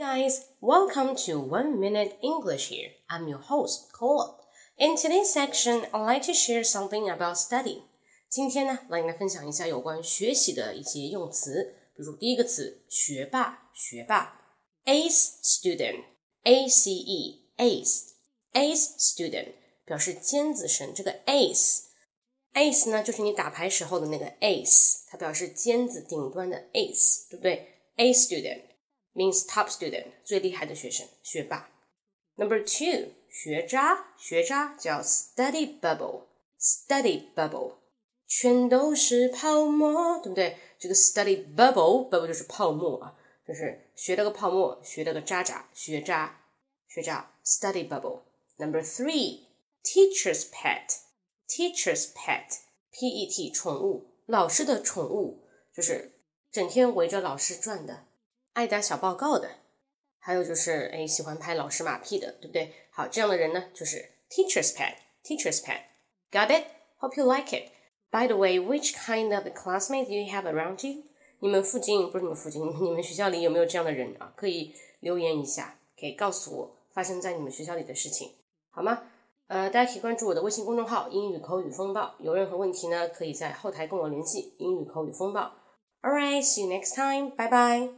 Hey guys, welcome to One Minute English here. I'm your host, Cole. In today's section, I'd like to share something about study. 今天呢，来跟大家分享一下有关学习的一些用词。比如第一个词，学霸，学霸，ace student，a c e ace，ace student 表示尖子生。这个 ace，ace 呢就是你打牌时候的那个 ace，它表示尖子顶端的 ace，对不对？a student means top student，最厉害的学生，学霸。Number two，学渣，学渣叫 study bubble，study bubble，全都是泡沫，对不对？这个 study bubble，bubble 就是泡沫啊，就是学了个泡沫，学了个渣渣，学渣，学渣，study bubble。Number three，teacher's pet，teacher's pet，P E T 宠物，老师的宠物，就是整天围着老师转的。 爱打小报告的，还有就是哎喜欢拍老师马屁的，对不对？好，这样的人呢，就是 teacher's pet。teacher's pet。Got it? Hope you like it. By the way, which kind of classmates do you have around you? 你们附近不是你们附近，你们学校里有没有这样的人啊？可以留言一下，可以告诉我发生在你们学校里的事情，好吗？呃，大家可以关注我的微信公众号“英语口语风暴”，有任何问题呢，可以在后台跟我联系。英语口语风暴。All right, see you next time. Bye bye.